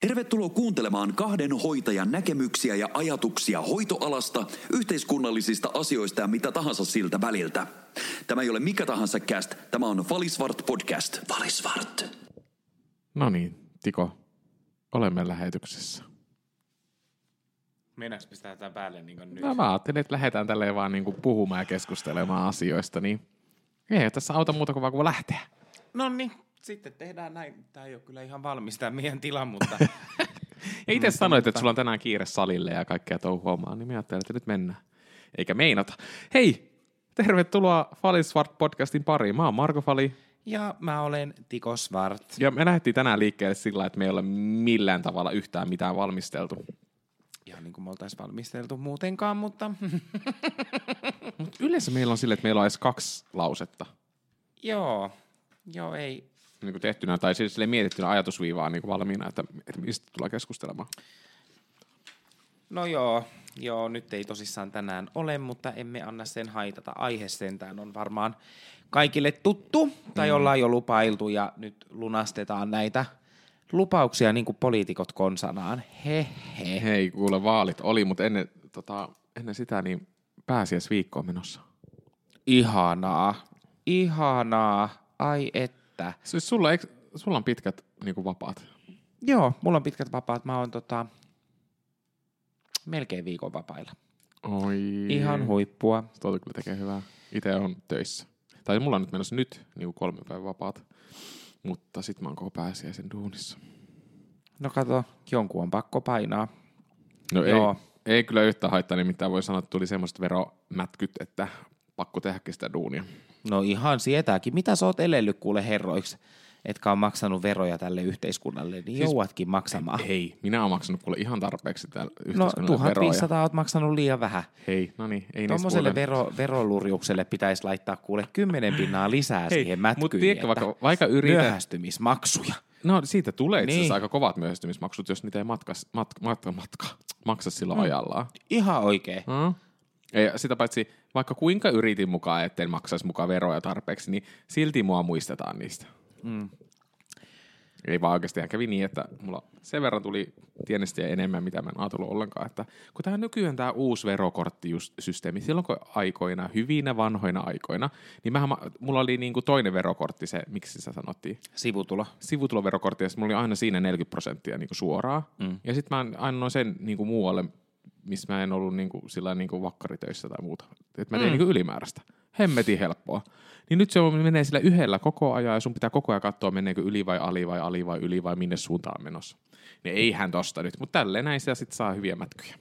Tervetuloa kuuntelemaan kahden hoitajan näkemyksiä ja ajatuksia hoitoalasta, yhteiskunnallisista asioista ja mitä tahansa siltä väliltä. Tämä ei ole mikä tahansa cast, tämä on Valisvart podcast. Valisvart. No niin, Tiko, olemme lähetyksessä. Meinaaks pistää tämän päälle niin nyt? No mä ajattelin, että lähdetään tälleen vaan niinku puhumaan ja keskustelemaan asioista, niin ei tässä auta muuta kuin vaan kuin lähteä. No niin, sitten tehdään näin. Tämä ei ole kyllä ihan valmis tämä meidän tila, mutta... Ja itse sanoit, että sulla on tänään kiire salille ja kaikkea touhuomaan, niin mä ajattelin, että nyt mennään. Eikä meinata. Hei, tervetuloa Falisvart podcastin pariin. Mä oon Marko Fali. ja mä olen Tiko Svart. Ja me lähdettiin tänään liikkeelle sillä, että me ei ole millään tavalla yhtään mitään valmisteltu. Ihan niin kuin me oltaisiin valmisteltu muutenkaan, mutta Mut yleensä meillä on sille, että meillä on edes kaksi lausetta joo, joo ei. Niin kuin tehtynä, tai siis mietittynä ajatusviivaa niin kuin valmiina, että, että mistä tullaan keskustelemaan. No joo, joo, nyt ei tosissaan tänään ole, mutta emme anna sen haitata. Aihe sentään on varmaan kaikille tuttu, tai mm. ollaan jo lupailtu, ja nyt lunastetaan näitä lupauksia niin kuin poliitikot konsanaan. He he. Hei, kuule, vaalit oli, mutta ennen, tota, ennen sitä niin pääsiäisviikko on menossa. Ihanaa, ihanaa, ai että. Siis sulla, eikö, sulla on pitkät niin kuin vapaat. Joo, mulla on pitkät vapaat. Mä oon tota, melkein viikon vapailla. Oi. Ihan huippua. Tuota kyllä tekee hyvää. Itse on töissä. Tai mulla on nyt menossa nyt niin kuin kolme päivän vapaat. Mutta sit mä oon koko pääsiäisen duunissa. No kato, jonkun on pakko painaa. No Joo. ei, ei kyllä yhtään haittaa, nimittäin voi sanoa, että tuli semmoiset veromätkyt, että pakko tehdäkin sitä duunia. No ihan sietääkin. Mitä sä oot elellyt kuule herroiksi, etkä on maksanut veroja tälle yhteiskunnalle, niin siis, jouatkin maksamaan. Hei, minä oon maksanut kuule ihan tarpeeksi täällä No yhteiskunnalle veroja. 1500 oot maksanut liian vähän. Hei, no niin, ei Tuommoiselle vero, verolurjukselle pitäisi laittaa kuule 10 pinnaa lisää Hei, siihen mätkyyn. tiedätkö, että vaikka- vaikka yrität- Myöhästymismaksuja. No siitä tulee itse Niin. aika kovat myöhästymismaksut, jos niitä ei matkas, mat, matka, matka, maksa silloin Mm. ajallaan. Ihan oikein. Mm. Ja sitä paitsi, vaikka kuinka yritin mukaan, etten maksaisi mukaan veroja tarpeeksi, niin silti mua muistetaan niistä. Mm. Ei vaan oikeasti kävi niin, että mulla sen verran tuli tienestiä enemmän, mitä mä en ajatellut ollenkaan. Että kun tämä nykyään tämä uusi verokorttisysteemi, silloin kun aikoina, hyvinä vanhoina aikoina, niin mähän, mulla oli niinku toinen verokortti, se, miksi se sanottiin, Sivutulo. sivutuloverokortti, ja mulla oli aina siinä 40 prosenttia niinku suoraan. Mm. Ja sitten mä annoin sen niinku muualle, missä mä en ollut niinku, sillä niinku vakkaritöissä tai muuta. Että mä tein mm. niinku ylimääräistä. Hemmetin helppoa. Niin nyt se on, menee sillä yhdellä koko ajan, ja sun pitää koko ajan katsoa, meneekö yli vai ali vai ali vai yli vai minne suuntaan menossa. Niin eihän tosta nyt, mutta tälleen näin sitä sit saa hyviä mätkyjä.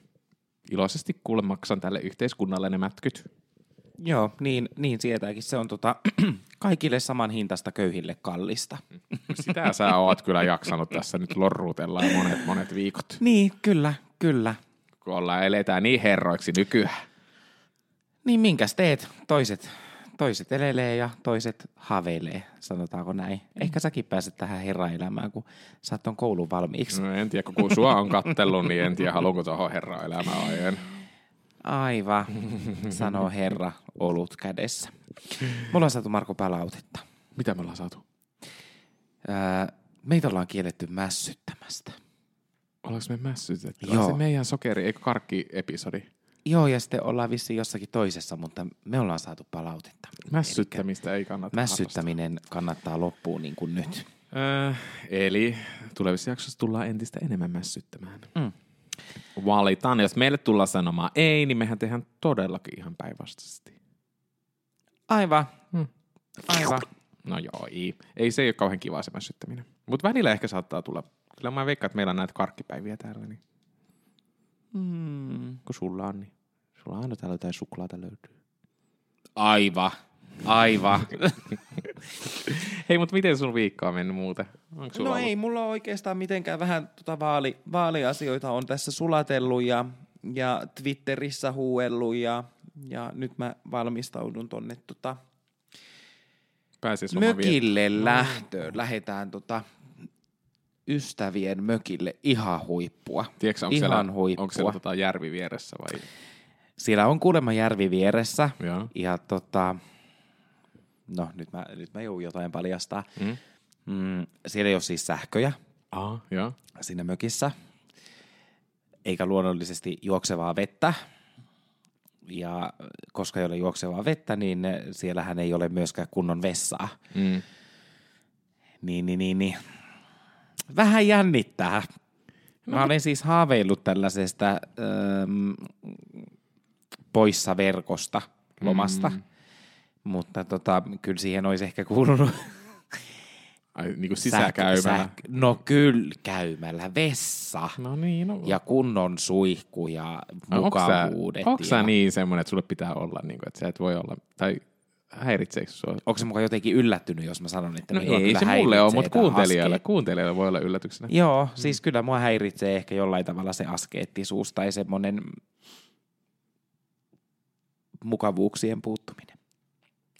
Iloisesti kuule maksan tälle yhteiskunnalle ne mätkyt. Joo, niin, niin sietääkin. Se on tota, kaikille saman hintasta köyhille kallista. Sitä sä oot kyllä jaksanut tässä nyt lorruutella monet, monet viikot, Niin, kyllä, kyllä. Kun ollaan eletään niin herroiksi nykyään. Niin minkäs teet? Toiset, toiset elelee ja toiset haaveilee, sanotaanko näin. Ehkä säkin pääset tähän herraelämään, kun saat ton koulun valmiiksi. No en tiedä, kun sua on kattellut, niin en tiedä, haluanko tuohon herra elämään vai en. Aivan, sanoo herra olut kädessä. Mulla on saatu Marko palautetta. Mitä me ollaan saatu? Öö, meitä ollaan kielletty mässyttämästä. Ollaanko me mässytetty? Joo. Se meidän sokeri, eikö karkki-episodi? Joo, ja sitten ollaan vissiin jossakin toisessa, mutta me ollaan saatu palautetta. Mässyttämistä ei kannata Mässyttäminen kannattaa loppuun niin kuin nyt. harrastaa. Öö, eli tulevissa jaksoissa tullaan entistä enemmän mässyttämään. Mm. Valitaan. Jos meille tullaan sanomaan ei, niin mehän tehdään todellakin ihan päinvastaisesti. Aivan, Hmm. aivan. No joo, ei. Ei se ole kauhean kiva se mässyttäminen. Mutta välillä ehkä saattaa tulla. Kyllä mä veikkaan, että meillä on näitä karkkipäiviä täällä, niin Mm. kun sulla on, niin sulla aina täällä jotain suklaata löytyy. Aivan, aivan. Hei, mutta miten sun viikko on mennyt muuten? Onko sulla No ollut- ei mulla oikeastaan mitenkään vähän tota vaali, vaaliasioita on tässä sulatellut ja, ja Twitterissä huuellut ja, ja nyt mä valmistaudun tonne tota mökille lähtöön. Lähetään tota ystävien mökille ihan huippua. Tiedätkö, onko ihan siellä, huippua. onko siellä tota järvi vieressä vai? Siellä on kuulemma järvi vieressä Joo. ja tota, no nyt mä, nyt mä joudun jotain paljastaa. Mm. Mm, siellä ei ole siis sähköjä. Ah, joo. siinä mökissä, eikä luonnollisesti juoksevaa vettä. Ja koska ei ole juoksevaa vettä, niin siellähän ei ole myöskään kunnon vessaa. Mm. Niin, niin, niin, niin. Vähän jännittää. Mä olen siis haaveillut tällaisesta ähm, poissa verkosta lomasta, mm. mutta tota, kyllä siihen olisi ehkä kuulunut Ai, niin kuin sisäkäymällä. Sähkö- no kyllä, käymällä vessa No niin, no. ja kunnon suihku ja onko sä, mukavuudet. onko sä ja... niin semmoinen, että sulle pitää olla, niin kuin, että sä et voi olla, tai häiritseekö sua? Onko se mukaan jotenkin yllättynyt, jos mä sanon, että No minua ei kyllä se mulle ole, mutta kuuntelijalle, aske- kuuntelijalle voi olla yllätyksenä. Joo, mm. siis kyllä mua häiritsee ehkä jollain tavalla se askeettisuus tai semmoinen mukavuuksien puuttuminen.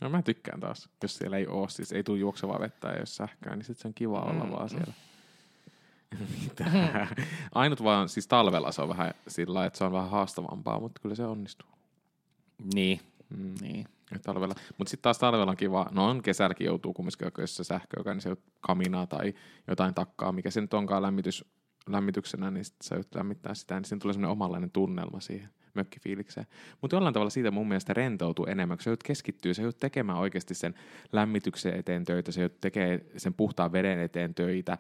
No mä tykkään taas, jos siellä ei oo, siis ei tule juoksevaa vettä ja jos sähköä, niin sit se on kiva olla Mm. vaan siellä. Mitä? Ainut vaan, siis talvella se on vähän sillä että se on vähän haastavampaa, mutta kyllä se onnistuu. Niin, Mm. niin. Talvella. Mutta sitten taas talvella on kiva, no on kesälläkin joutuu kumminkin, jos se sähkö, niin se kaminaa tai jotain takkaa, mikä se nyt onkaan lämmitys, lämmityksenä, niin sit sä joudut lämmittää sitä, niin siinä tulee semmoinen omanlainen tunnelma siihen mökkifiilikseen. Mutta jollain tavalla siitä mun mielestä rentoutuu enemmän, kun sä joudut keskittyä, sä joudut tekemään oikeasti sen lämmityksen eteen töitä, sä joudut tekemään sen puhtaan veden eteen töitä,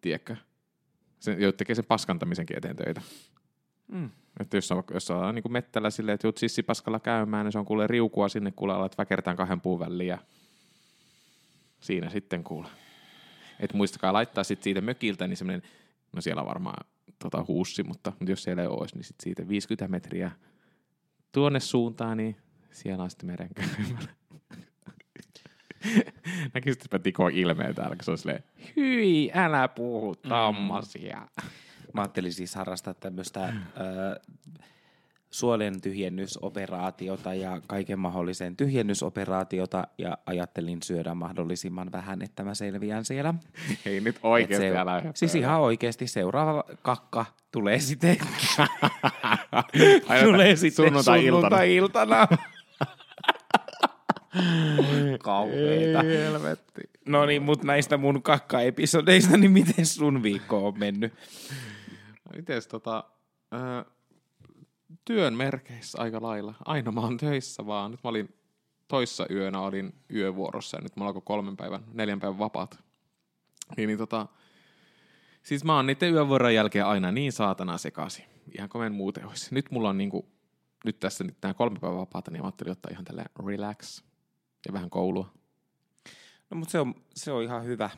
tiedätkö? Se joudut tekemään sen paskantamisenkin eteen töitä. Mm. Että jos on, jos on niin mettällä silleen, että joudut sissipaskalla käymään, niin se on kuule riukua sinne, kuule alat väkertään kahden puun väliin ja siinä sitten kuule. Et muistakaa laittaa sit siitä mökiltä, niin semmoinen, no siellä on varmaan tota huussi, mutta, mutta jos siellä ei olisi, niin sit siitä 50 metriä tuonne suuntaan, niin siellä on sitten merenkäymälä. Näkisitpä Tiko ilmeen täällä, kun se on silleen, hyi, älä puhu tommosia. Mä ajattelin siis harrastaa tämmöistä äh, suolen tyhjennysoperaatiota ja kaiken mahdollisen tyhjennysoperaatiota ja ajattelin syödä mahdollisimman vähän, että mä selviän siellä. Ei nyt oikeasti se, älä siis ihan oikeasti seuraava kakka tulee sitten, tulee sitten sunnuntai-iltana. sunnuntai-iltana. Kauheeta. Ei helvetti. No niin, mutta näistä mun kakka-episodeista, niin miten sun viikko on mennyt? Mites tota, ää, työn merkeissä aika lailla. Aina mä oon töissä vaan. Nyt mä olin toissa yönä olin yövuorossa ja nyt mulla alkoi kolmen päivän, neljän päivän vapaat. Niin, niin tota, siis mä oon niiden yövuoron jälkeen aina niin saatana sekaisin. Ihan kuin en muuten olisi. Nyt mulla on niinku, nyt tässä nyt nämä kolme päivän vapaata, niin mä ajattelin ottaa ihan tälleen relax ja vähän koulua. No mutta se on, se on ihan hyvä.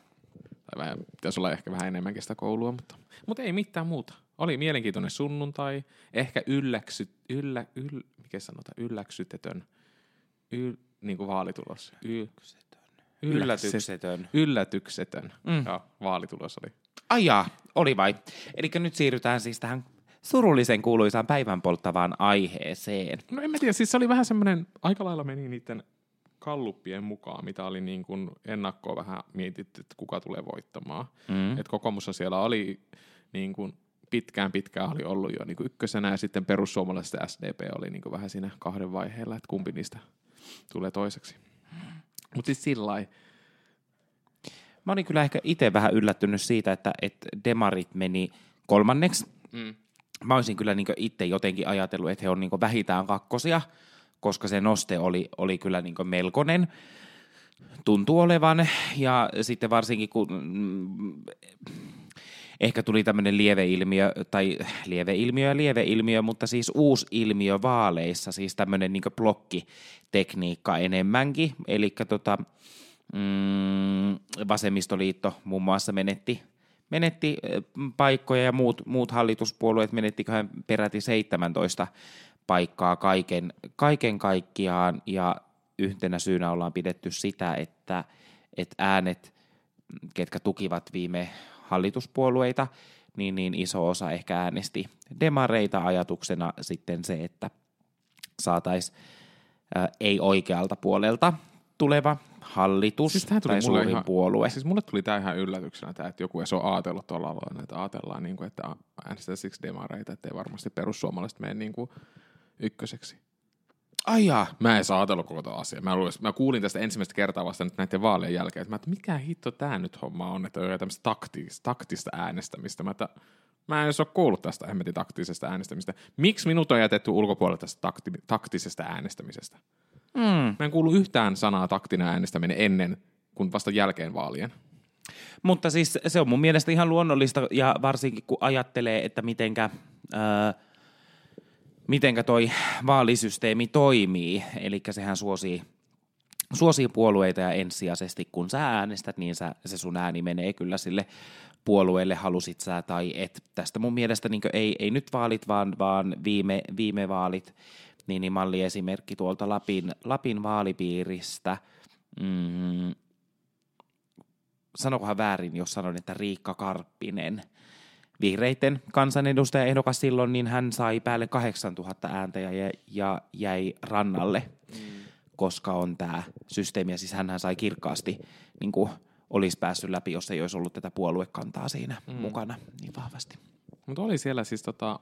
Tai vähän, pitäisi olla ehkä vähän enemmänkin sitä koulua, mutta, mutta ei mitään muuta. Oli mielenkiintoinen sunnuntai, ehkä ylläksy, yllä, yl, mikä sanotaan, ylläksytetön, yl, niin kuin vaalitulos. Y, Yllätyksetön. Yllätyksetön. Mm. Joo, vaalitulos oli. Ajaa, oli vai? Eli nyt siirrytään siis tähän surullisen kuuluisaan päivän polttavaan aiheeseen. No en mä tiedä, siis se oli vähän semmoinen, aika lailla meni niiden kalluppien mukaan, mitä oli niin kuin ennakkoa vähän mietitty, että kuka tulee voittamaan. Mm. Et kokoomussa siellä oli niin kuin pitkään pitkään oli ollut jo niin kuin ykkösenä ja sitten perussuomalaiset ja SDP oli niin kuin vähän siinä kahden vaiheella, että kumpi niistä tulee toiseksi. Mutta siis sillä Mä olin kyllä ehkä itse vähän yllättynyt siitä, että, että demarit meni kolmanneksi. mm. Mä olisin kyllä niin itse jotenkin ajatellut, että he on niin vähintään kakkosia, koska se noste oli, oli kyllä niin melkoinen. Tuntuu olevan. Ja sitten varsinkin kun mm, ehkä tuli tämmöinen lieveilmiö, tai lieveilmiö ja lieveilmiö, mutta siis uusi ilmiö vaaleissa, siis tämmöinen niin blokkitekniikka enemmänkin. Eli tota, mm, vasemmistoliitto muun muassa menetti, menetti paikkoja ja muut, muut hallituspuolueet menettiköhän peräti 17 paikkaa kaiken, kaiken kaikkiaan ja yhtenä syynä ollaan pidetty sitä, että, että äänet, ketkä tukivat viime hallituspuolueita, niin, niin iso osa ehkä äänesti demareita ajatuksena sitten se, että saataisiin ei oikealta puolelta tuleva hallitus Siis tuli tai ihan- puolue. Siis mulle tuli tämä ihan yllätyksenä, tää, että joku edes on ajatellut tuolla alueella, että ajatellaan, niin kuin, että äänestetään siksi demareita, ettei varmasti perussuomalaiset mene niin kuin ykköseksi. Ai jaa. Mä en saatellut koko tuota asiaa. Mä, luulis, mä kuulin tästä ensimmäistä kertaa vasta nyt näiden vaalien jälkeen, että, mä, että mikä hitto tää nyt homma on, että on tämmöistä taktista, taktista äänestämistä. Mä, että, mä en edes ole kuullut tästä hemmetin taktisesta äänestämistä. Miksi minut on jätetty ulkopuolelle tästä takti, taktisesta äänestämisestä? Mm. Mä en kuulu yhtään sanaa taktinen äänestäminen ennen kuin vasta jälkeen vaalien. Mutta siis se on mun mielestä ihan luonnollista ja varsinkin kun ajattelee, että mitenkä, ää, mitenkä toi vaalisysteemi toimii, eli sehän suosii, suosii puolueita ja ensisijaisesti kun sä äänestät, niin sä, se sun ääni menee kyllä sille puolueelle halusit sä tai et. Tästä mun mielestä niin ei, ei nyt vaalit, vaan, vaan viime, viime vaalit, niin, niin malliesimerkki tuolta Lapin, Lapin vaalipiiristä. Mm, sanokohan väärin, jos sanon, että Riikka Karppinen, vihreiden kansanedustaja ehdokas silloin, niin hän sai päälle 8000 ääntä ja, ja jäi rannalle, mm. koska on tämä systeemi. Ja siis hän sai kirkkaasti, niin kuin olisi päässyt läpi, jos ei olisi ollut tätä puoluekantaa siinä mm. mukana niin vahvasti. Mutta oli siellä siis tota,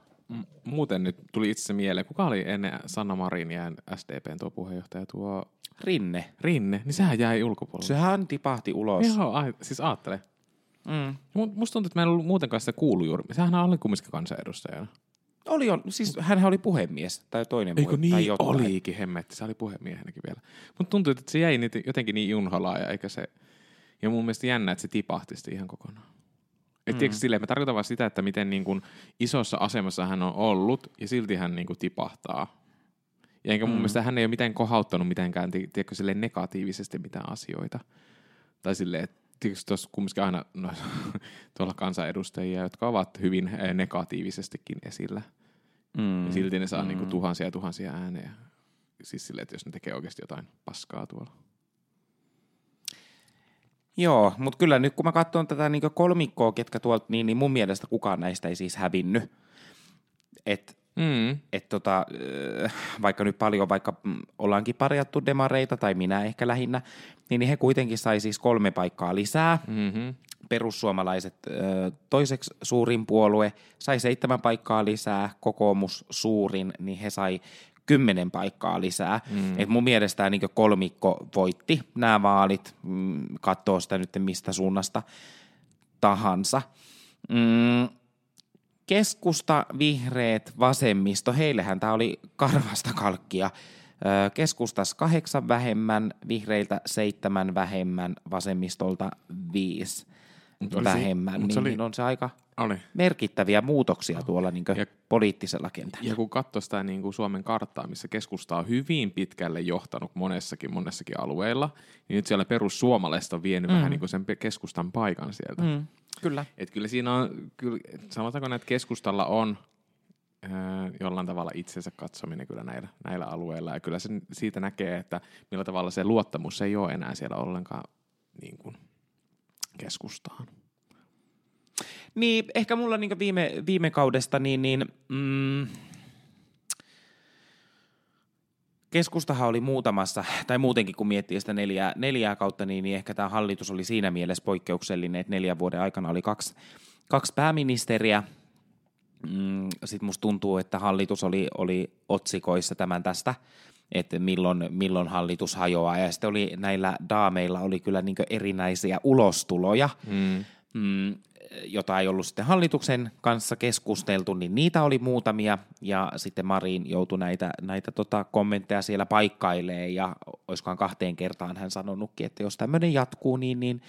muuten nyt tuli itse mieleen, kuka oli ennen Sanna Marin ja SDPn tuo puheenjohtaja, tuo Rinne. Rinne, niin sehän jäi ulkopuolelle. Sehän tipahti ulos. Joo, siis aattele. Mm. Musta tuntuu, että mä en ollut muutenkaan sitä kuulu juuri. Sehän oli kumminkin kansanedustajana. Oli on, siis hän oli puhemies tai toinen Eikö muu, niin tai jotain. olikin hemmetti, se oli puhemiehenäkin vielä. Mutta tuntuu, että se jäi niitä jotenkin niin junholaa ja eikä se, ja mun mielestä jännä, että se tipahti sitten ihan kokonaan. Et mm. tiedätkö, silleen, mä tarkoitan vaan sitä, että miten niin kuin isossa asemassa hän on ollut ja silti hän niin kuin tipahtaa. Ja enkä mun mm. mielestä hän ei ole mitään kohauttanut mitenkään, tiedätkö, silleen negatiivisesti mitään asioita. Tai silleen, että tietysti tuossa kumminkin aina no, tuolla kansanedustajia, jotka ovat hyvin eh, negatiivisestikin esillä. Mm. Ja silti ne saa mm. niin kuin, tuhansia ja tuhansia äänejä. Siis silleen, että jos ne tekee oikeasti jotain paskaa tuolla. Joo, mutta kyllä nyt kun mä katson tätä niin kolmikkoa, ketkä tuolta, niin, niin mun mielestä kukaan näistä ei siis hävinnyt. Et, mm. et tota, vaikka nyt paljon, vaikka mm, ollaankin parjattu demareita, tai minä ehkä lähinnä, niin he kuitenkin sai siis kolme paikkaa lisää. Mm-hmm. Perussuomalaiset toiseksi suurin puolue sai seitsemän paikkaa lisää, kokoomus suurin, niin he sai kymmenen paikkaa lisää. Mm. Et mun mielestä tämä niin kolmikko voitti nämä vaalit, mm, katsoo sitä nyt mistä suunnasta tahansa. Mm, keskusta, vihreät, vasemmisto, heillehän tämä oli karvasta kalkkia. Keskustas kahdeksan vähemmän, vihreiltä seitsemän vähemmän, vasemmistolta viisi vähemmän, niin, oli, niin on se aika oli. merkittäviä muutoksia tuolla niin ja, poliittisella kentällä. Ja kun katsoo sitä niin kuin Suomen karttaa, missä keskusta on hyvin pitkälle johtanut monessakin, monessakin alueilla, niin nyt siellä perussuomalaiset on vienyt mm. vähän niin kuin sen keskustan paikan sieltä. Mm. Kyllä. Et kyllä siinä on, kyllä, sanotaanko että keskustalla on jollain tavalla itsensä katsominen kyllä näillä, näillä alueilla. Ja kyllä se siitä näkee, että millä tavalla se luottamus ei ole enää siellä ollenkaan niin kuin keskustaan. Niin, ehkä mulla niin viime, viime kaudesta, niin, niin mm, keskustahan oli muutamassa, tai muutenkin kun miettii sitä neljää, neljää kautta, niin, niin ehkä tämä hallitus oli siinä mielessä poikkeuksellinen, että neljän vuoden aikana oli kaksi, kaksi pääministeriä. Mm, Sitten musta tuntuu, että hallitus oli, oli otsikoissa tämän tästä, että milloin, milloin hallitus hajoaa. Ja sitten oli näillä daameilla oli kyllä niin erinäisiä ulostuloja. Mm. Mm, jota ei ollut sitten hallituksen kanssa keskusteltu, niin niitä oli muutamia, ja sitten Marin joutui näitä, näitä tota kommentteja siellä paikkailee, ja olisikohan kahteen kertaan hän sanonutkin, että jos tämmöinen jatkuu, niin, niin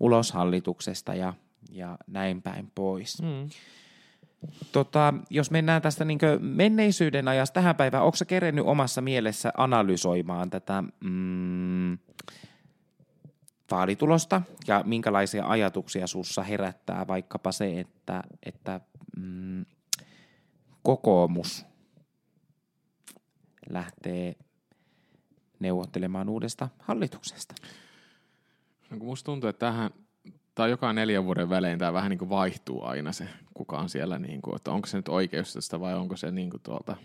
ulos hallituksesta ja, ja näin päin pois. Mm. Tota, jos mennään tästä niin menneisyyden ajasta tähän päivään, onko se kerennyt omassa mielessä analysoimaan tätä mm, vaalitulosta ja minkälaisia ajatuksia sussa herättää vaikkapa se, että, että mm, kokoomus lähtee neuvottelemaan uudesta hallituksesta? No, kun musta tuntuu, että tähän, tai joka neljän vuoden välein tämä vähän niin kuin vaihtuu aina se, kuka on siellä, niin kuin, että onko se nyt oikeustosta vai onko se niin kuin tuolta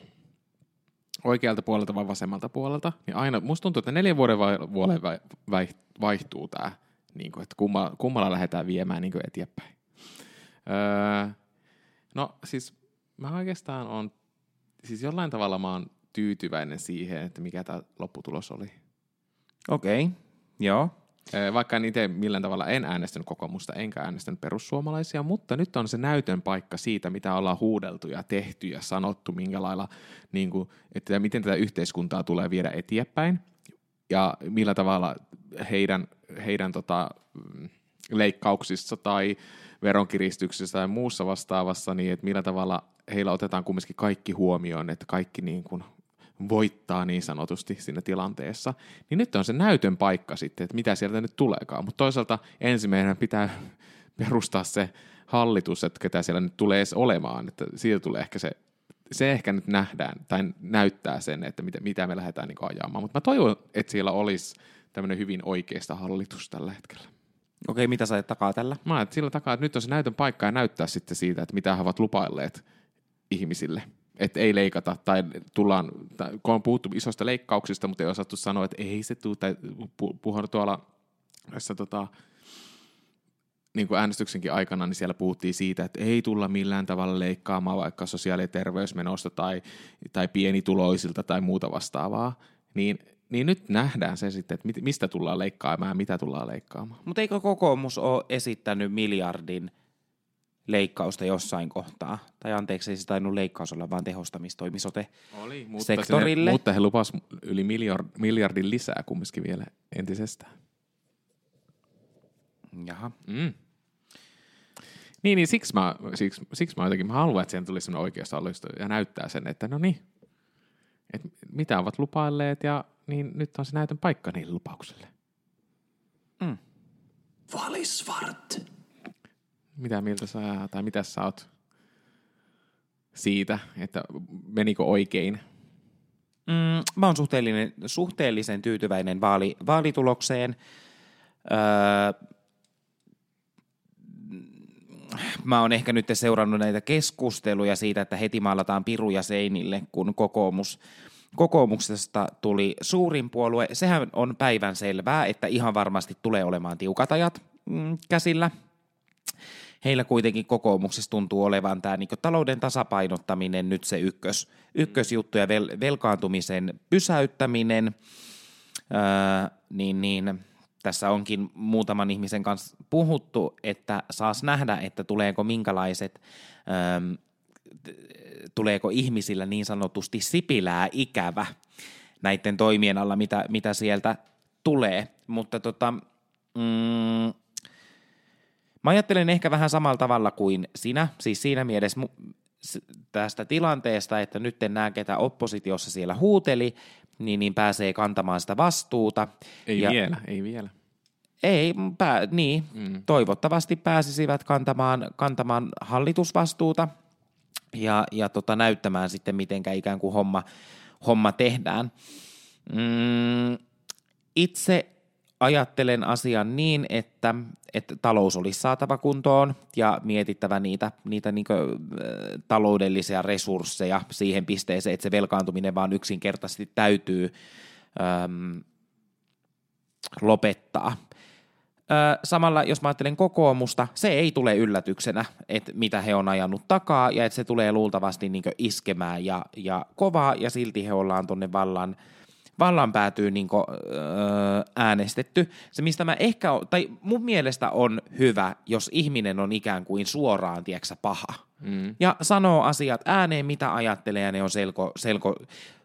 oikealta puolelta vai vasemmalta puolelta, niin aina, musta tuntuu, että neljän vuoden vuoden vaihtuu tämä, niin kuin, että kumma, kummalla lähdetään viemään niin kuin eteenpäin. Öö, no siis mä oikeastaan on, siis jollain tavalla mä oon tyytyväinen siihen, että mikä tämä lopputulos oli. Okei, okay. joo. Ee, Vaikka en itse millään tavalla en äänestänyt kokoomusta, enkä äänestänyt perussuomalaisia, mutta nyt on se näytön paikka siitä, mitä ollaan huudeltu ja tehty ja sanottu, minkä lailla, niin kuin, että miten tätä yhteiskuntaa tulee viedä eteenpäin ja millä tavalla heidän, heidän tota, mm, leikkauksissa tai veronkiristyksissä tai muussa vastaavassa, niin että millä tavalla heillä otetaan kumminkin kaikki huomioon, että kaikki niin kuin voittaa niin sanotusti siinä tilanteessa, niin nyt on se näytön paikka sitten, että mitä sieltä nyt tuleekaan. Mutta toisaalta ensimmäinen pitää perustaa se hallitus, että ketä siellä nyt tulee edes olemaan, että siitä tulee ehkä se, se ehkä nyt nähdään tai näyttää sen, että mitä, mitä me lähdetään niin ajamaan. Mutta mä toivon, että siellä olisi tämmöinen hyvin oikeista hallitus tällä hetkellä. Okei, mitä sä takaa tällä? Mä ajattelin sillä takaa, että nyt on se näytön paikka ja näyttää sitten siitä, että mitä he ovat lupailleet ihmisille. Että ei leikata tai tullaan, tai kun on puhuttu isoista leikkauksista, mutta ei osattu sanoa, että ei se tule, tai pu- puhunut tuolla tässä tota, niin kuin äänestyksenkin aikana, niin siellä puhuttiin siitä, että ei tulla millään tavalla leikkaamaan vaikka sosiaali- ja terveysmenosta tai, tai pienituloisilta tai muuta vastaavaa, niin, niin nyt nähdään se sitten, että mistä tullaan leikkaamaan ja mitä tullaan leikkaamaan. Mutta eikö kokoomus ole esittänyt miljardin leikkausta jossain kohtaa? Tai anteeksi, ei se tainnut leikkaus olla, vaan tehostamistoimisote Oli, mutta, sektorille. Se, mutta he lupasivat yli miljard, miljardin lisää kumminkin vielä entisestään. Jaha. Mm. Niin, niin siksi mä, siksi, siksi mä jotenkin mä haluan, että siihen tulisi semmoinen oikeasta allisto ja näyttää sen, että no niin, että mitä ovat lupailleet ja niin nyt on se näytön paikka niille lupauksille. Valisvart. Mitä mieltä sä, tai mitä sä oot siitä, että menikö oikein? Mm, mä oon suhteellinen, suhteellisen tyytyväinen vaali, vaalitulokseen. Öö, mä oon ehkä nyt seurannut näitä keskusteluja siitä, että heti maalataan piruja seinille, kun kokoomus, kokoomuksesta tuli suurin puolue. Sehän on päivän selvää, että ihan varmasti tulee olemaan tiukat ajat mm, käsillä. Heillä kuitenkin kokoomuksessa tuntuu olevan tämä niin talouden tasapainottaminen nyt se ykkös, ykkösjuttu ja vel, velkaantumisen pysäyttäminen. Öö, niin, niin tässä onkin muutaman ihmisen kanssa puhuttu, että saas nähdä, että tuleeko minkälaiset, öö, tuleeko ihmisillä niin sanotusti sipilää ikävä näiden toimien alla, mitä, mitä sieltä tulee. Mutta tota, mm, Mä ajattelen ehkä vähän samalla tavalla kuin sinä, siis siinä mielessä tästä tilanteesta, että nyt en näe, ketä oppositiossa siellä huuteli, niin, niin pääsee kantamaan sitä vastuuta. Ei ja, vielä, ei vielä. Ei, pää, niin, mm. toivottavasti pääsisivät kantamaan, kantamaan hallitusvastuuta ja, ja tota, näyttämään sitten, mitenkä ikään kuin homma, homma tehdään. Mm, itse ajattelen asian niin, että, että talous olisi saatava kuntoon ja mietittävä niitä, niitä niin kuin, taloudellisia resursseja siihen pisteeseen, että se velkaantuminen vaan yksinkertaisesti täytyy äm, lopettaa. Samalla, jos mä ajattelen kokoomusta, se ei tule yllätyksenä, että mitä he on ajanut takaa ja että se tulee luultavasti niin iskemään ja, ja kovaa ja silti he ollaan tuonne vallan – vallan päätyy niin kuin, öö, äänestetty. Se, mistä mä ehkä, tai mun mielestä on hyvä, jos ihminen on ikään kuin suoraan, tieksä, paha. Mm. Ja sanoo asiat ääneen, mitä ajattelee, ja ne on selko, selko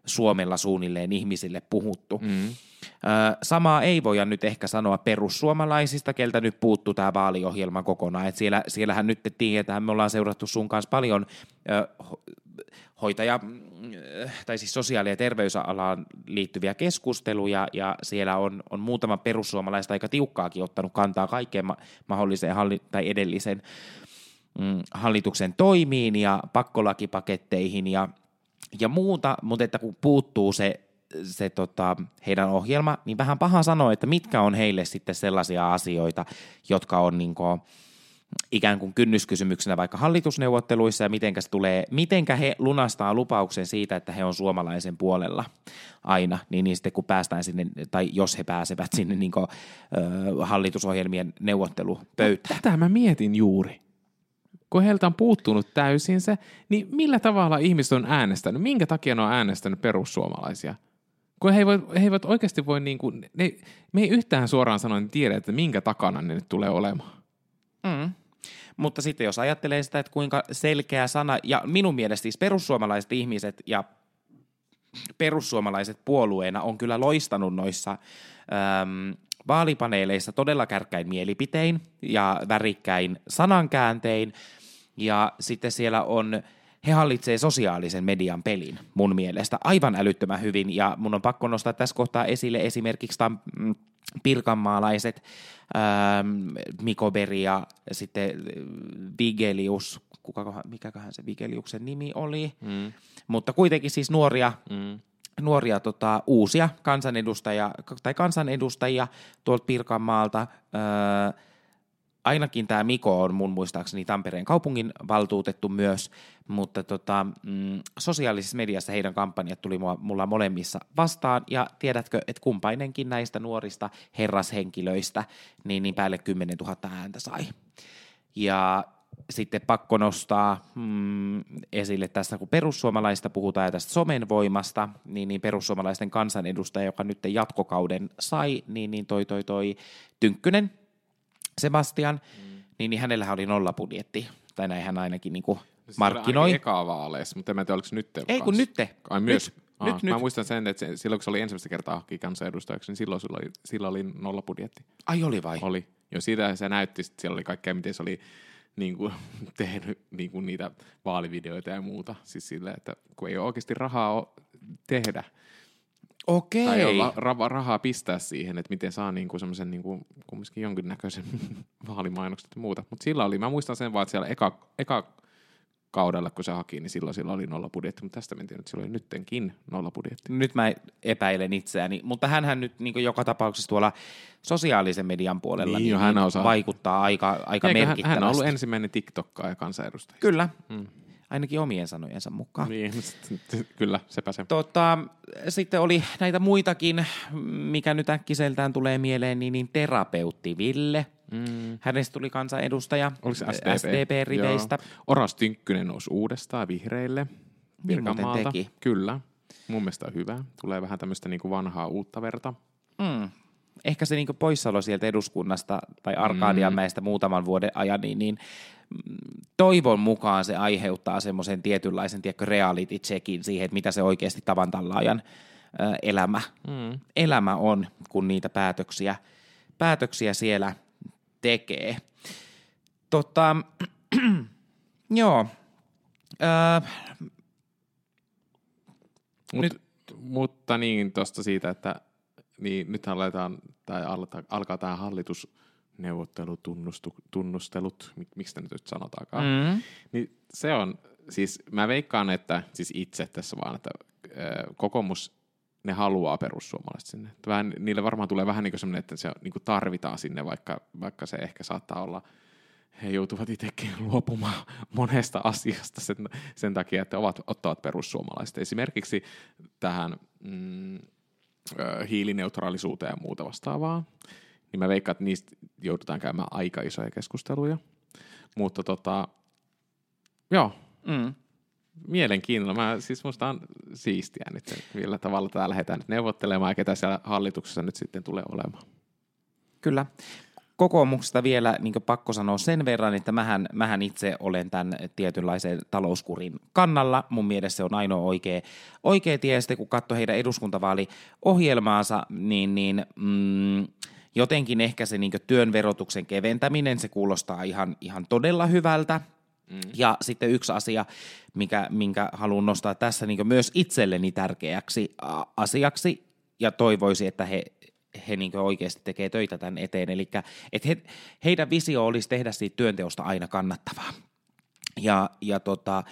Suomella suunnilleen ihmisille puhuttu. Mm. Öö, samaa ei voida nyt ehkä sanoa perussuomalaisista, keltä nyt puuttuu tämä vaaliohjelma kokonaan. Et siellä, siellähän nyt tiedetään, me ollaan seurattu sun kanssa paljon öö, hoitaja, tai siis sosiaali- ja terveysalaan liittyviä keskusteluja, ja siellä on, on muutama perussuomalaista aika tiukkaakin ottanut kantaa kaikkeen ma- mahdolliseen halli- tai edellisen mm, hallituksen toimiin ja pakkolakipaketteihin ja, ja muuta, mutta että kun puuttuu se se tota, heidän ohjelma, niin vähän paha sanoa, että mitkä on heille sitten sellaisia asioita, jotka on niin kuin, ikään kuin kynnyskysymyksenä vaikka hallitusneuvotteluissa ja mitenkä, se tulee, mitenkä he lunastaa lupauksen siitä, että he on suomalaisen puolella aina, niin, niin sitten kun päästään sinne, tai jos he pääsevät sinne niin kuin, ö, hallitusohjelmien neuvottelupöytään. No, tätä mä mietin juuri. kun heiltä on puuttunut täysin se, niin millä tavalla ihmiset on äänestänyt? Minkä takia ne on äänestänyt perussuomalaisia? Kun he eivät, he eivät oikeasti voi, niin kuin, ne, me ei yhtään suoraan sanoen tiedä, että minkä takana ne nyt tulee olemaan. Mm. Mutta sitten jos ajattelee sitä, että kuinka selkeä sana, ja minun mielestä siis perussuomalaiset ihmiset ja perussuomalaiset puolueena on kyllä loistanut noissa äm, vaalipaneeleissa todella kärkkäin mielipitein ja värikkäin sanankääntein. Ja sitten siellä on, he hallitsee sosiaalisen median pelin mun mielestä aivan älyttömän hyvin. Ja mun on pakko nostaa tässä kohtaa esille esimerkiksi mm, pirkanmaalaiset ähm, Miko Beri ja sitten Vigelius, kuka, mikäköhän se Vigeliuksen nimi oli, mm. mutta kuitenkin siis nuoria mm nuoria tota, uusia kansanedustajia, tai kansanedustajia tuolta Pirkanmaalta. Öö, ainakin tämä Miko on mun muistaakseni Tampereen kaupungin valtuutettu myös, mutta tota, mm, sosiaalisessa mediassa heidän kampanjat tuli mulla, mulla molemmissa vastaan, ja tiedätkö, että kumpainenkin näistä nuorista herrashenkilöistä niin, niin päälle 10 000 ääntä sai. Ja sitten pakko nostaa mm, esille tässä, kun perussuomalaista puhutaan ja tästä somen voimasta, niin, niin perussuomalaisten kansanedustaja, joka nyt jatkokauden sai, niin, niin toi, toi, toi Tynkkynen, Sebastian, mm. niin, niin hänellähän oli nollapudjetti, tai näin hän ainakin niin kuin markkinoi. Se eka vaaleissa, mutta en tiedä, oliko se nyt Ei kun nyt. Ai myös. Nyt, Aa, nyt, mä nyt. muistan sen, että se, silloin kun se oli ensimmäistä kertaa haki kansanedustajaksi, niin silloin, silloin, oli, silloin oli nollapudjetti. Ai oli vai? Oli. Jo siitä se näytti, että siellä oli kaikkea, miten se oli niin kuin, tehnyt niin kuin niitä vaalivideoita ja muuta. Siis sille, että kun ei ole oikeasti rahaa tehdä. Okei. Tai ei ole ra- rahaa pistää siihen, että miten saa niin kuin semmoisen niin kuin, kumminkin jonkinnäköisen vaalimainokset ja muuta. Mutta sillä oli, mä muistan sen vaan, että siellä eka, eka kaudella, kun se haki, niin silloin sillä oli nolla budjetti, mutta tästä mentiin, että sillä oli nyttenkin nolla budjetti. Nyt mä epäilen itseäni, mutta hän nyt niin joka tapauksessa tuolla sosiaalisen median puolella niin, niin, hän niin osaa. vaikuttaa aika, aika Eikö merkittävästi. Hän on ollut ensimmäinen ja kansanedustaja. Kyllä. Hmm ainakin omien sanojensa mukaan. Niin, kyllä, sepä se. Tota, sitten oli näitä muitakin, mikä nyt äkkiseltään tulee mieleen, niin, niin terapeutti Ville. Mm. Hänestä tuli kansanedustaja SDP? SDP-riveistä. Oras Tynkkynen nousi uudestaan vihreille Niin teki. Kyllä, mun mielestä on hyvä. Tulee vähän tämmöistä niin kuin vanhaa uutta verta. Mm ehkä se niin poissaolo sieltä eduskunnasta tai Arkadianmäestä mm. muutaman vuoden ajan, niin, niin toivon mukaan se aiheuttaa semmoisen tietynlaisen tiedätkö, reality checkin siihen, että mitä se oikeasti tavan tallaajan elämä, mm. elämä on, kun niitä päätöksiä, päätöksiä siellä tekee. Tota, joo. Öö, Mut, nyt. Mutta niin tuosta siitä, että niin nyt aletaan, tai alkaa, tämä hallitus neuvottelutunnustelut, miksi nyt sanotaankaan, mm. niin se on, siis mä veikkaan, että siis itse tässä vaan, että kokoomus ne haluaa perussuomalaiset sinne. Vähän, niille varmaan tulee vähän niin kuin semmoinen, että se niin kuin tarvitaan sinne, vaikka, vaikka se ehkä saattaa olla, he joutuvat itsekin luopumaan monesta asiasta sen, sen takia, että ovat, ottavat perussuomalaiset. Esimerkiksi tähän mm, hiilineutraalisuuteen ja muuta vastaavaa niin mä veikkaan, että niistä joudutaan käymään aika isoja keskusteluja. Mutta tota, joo, mm. mielenkiinnolla. Mä, siis musta on siistiä nyt, millä tavalla täällä lähdetään nyt neuvottelemaan ja ketä siellä hallituksessa nyt sitten tulee olemaan. Kyllä. Kokoomuksesta vielä niin pakko sanoa sen verran, että mähän, mähän itse olen tämän tietynlaisen talouskurin kannalla. Mun mielestä se on ainoa oikea, oikea tie. Sitten kun katsoo heidän eduskuntavaaliohjelmaansa, niin, niin mm, jotenkin ehkä se niin työn verotuksen keventäminen, se kuulostaa ihan, ihan todella hyvältä. Mm. Ja sitten yksi asia, mikä, minkä haluan nostaa tässä niin myös itselleni tärkeäksi asiaksi, ja toivoisi, että he, he niin oikeasti tekee töitä tämän eteen. Eli he, heidän visio olisi tehdä siitä työnteosta aina kannattavaa. Ja, ja tota,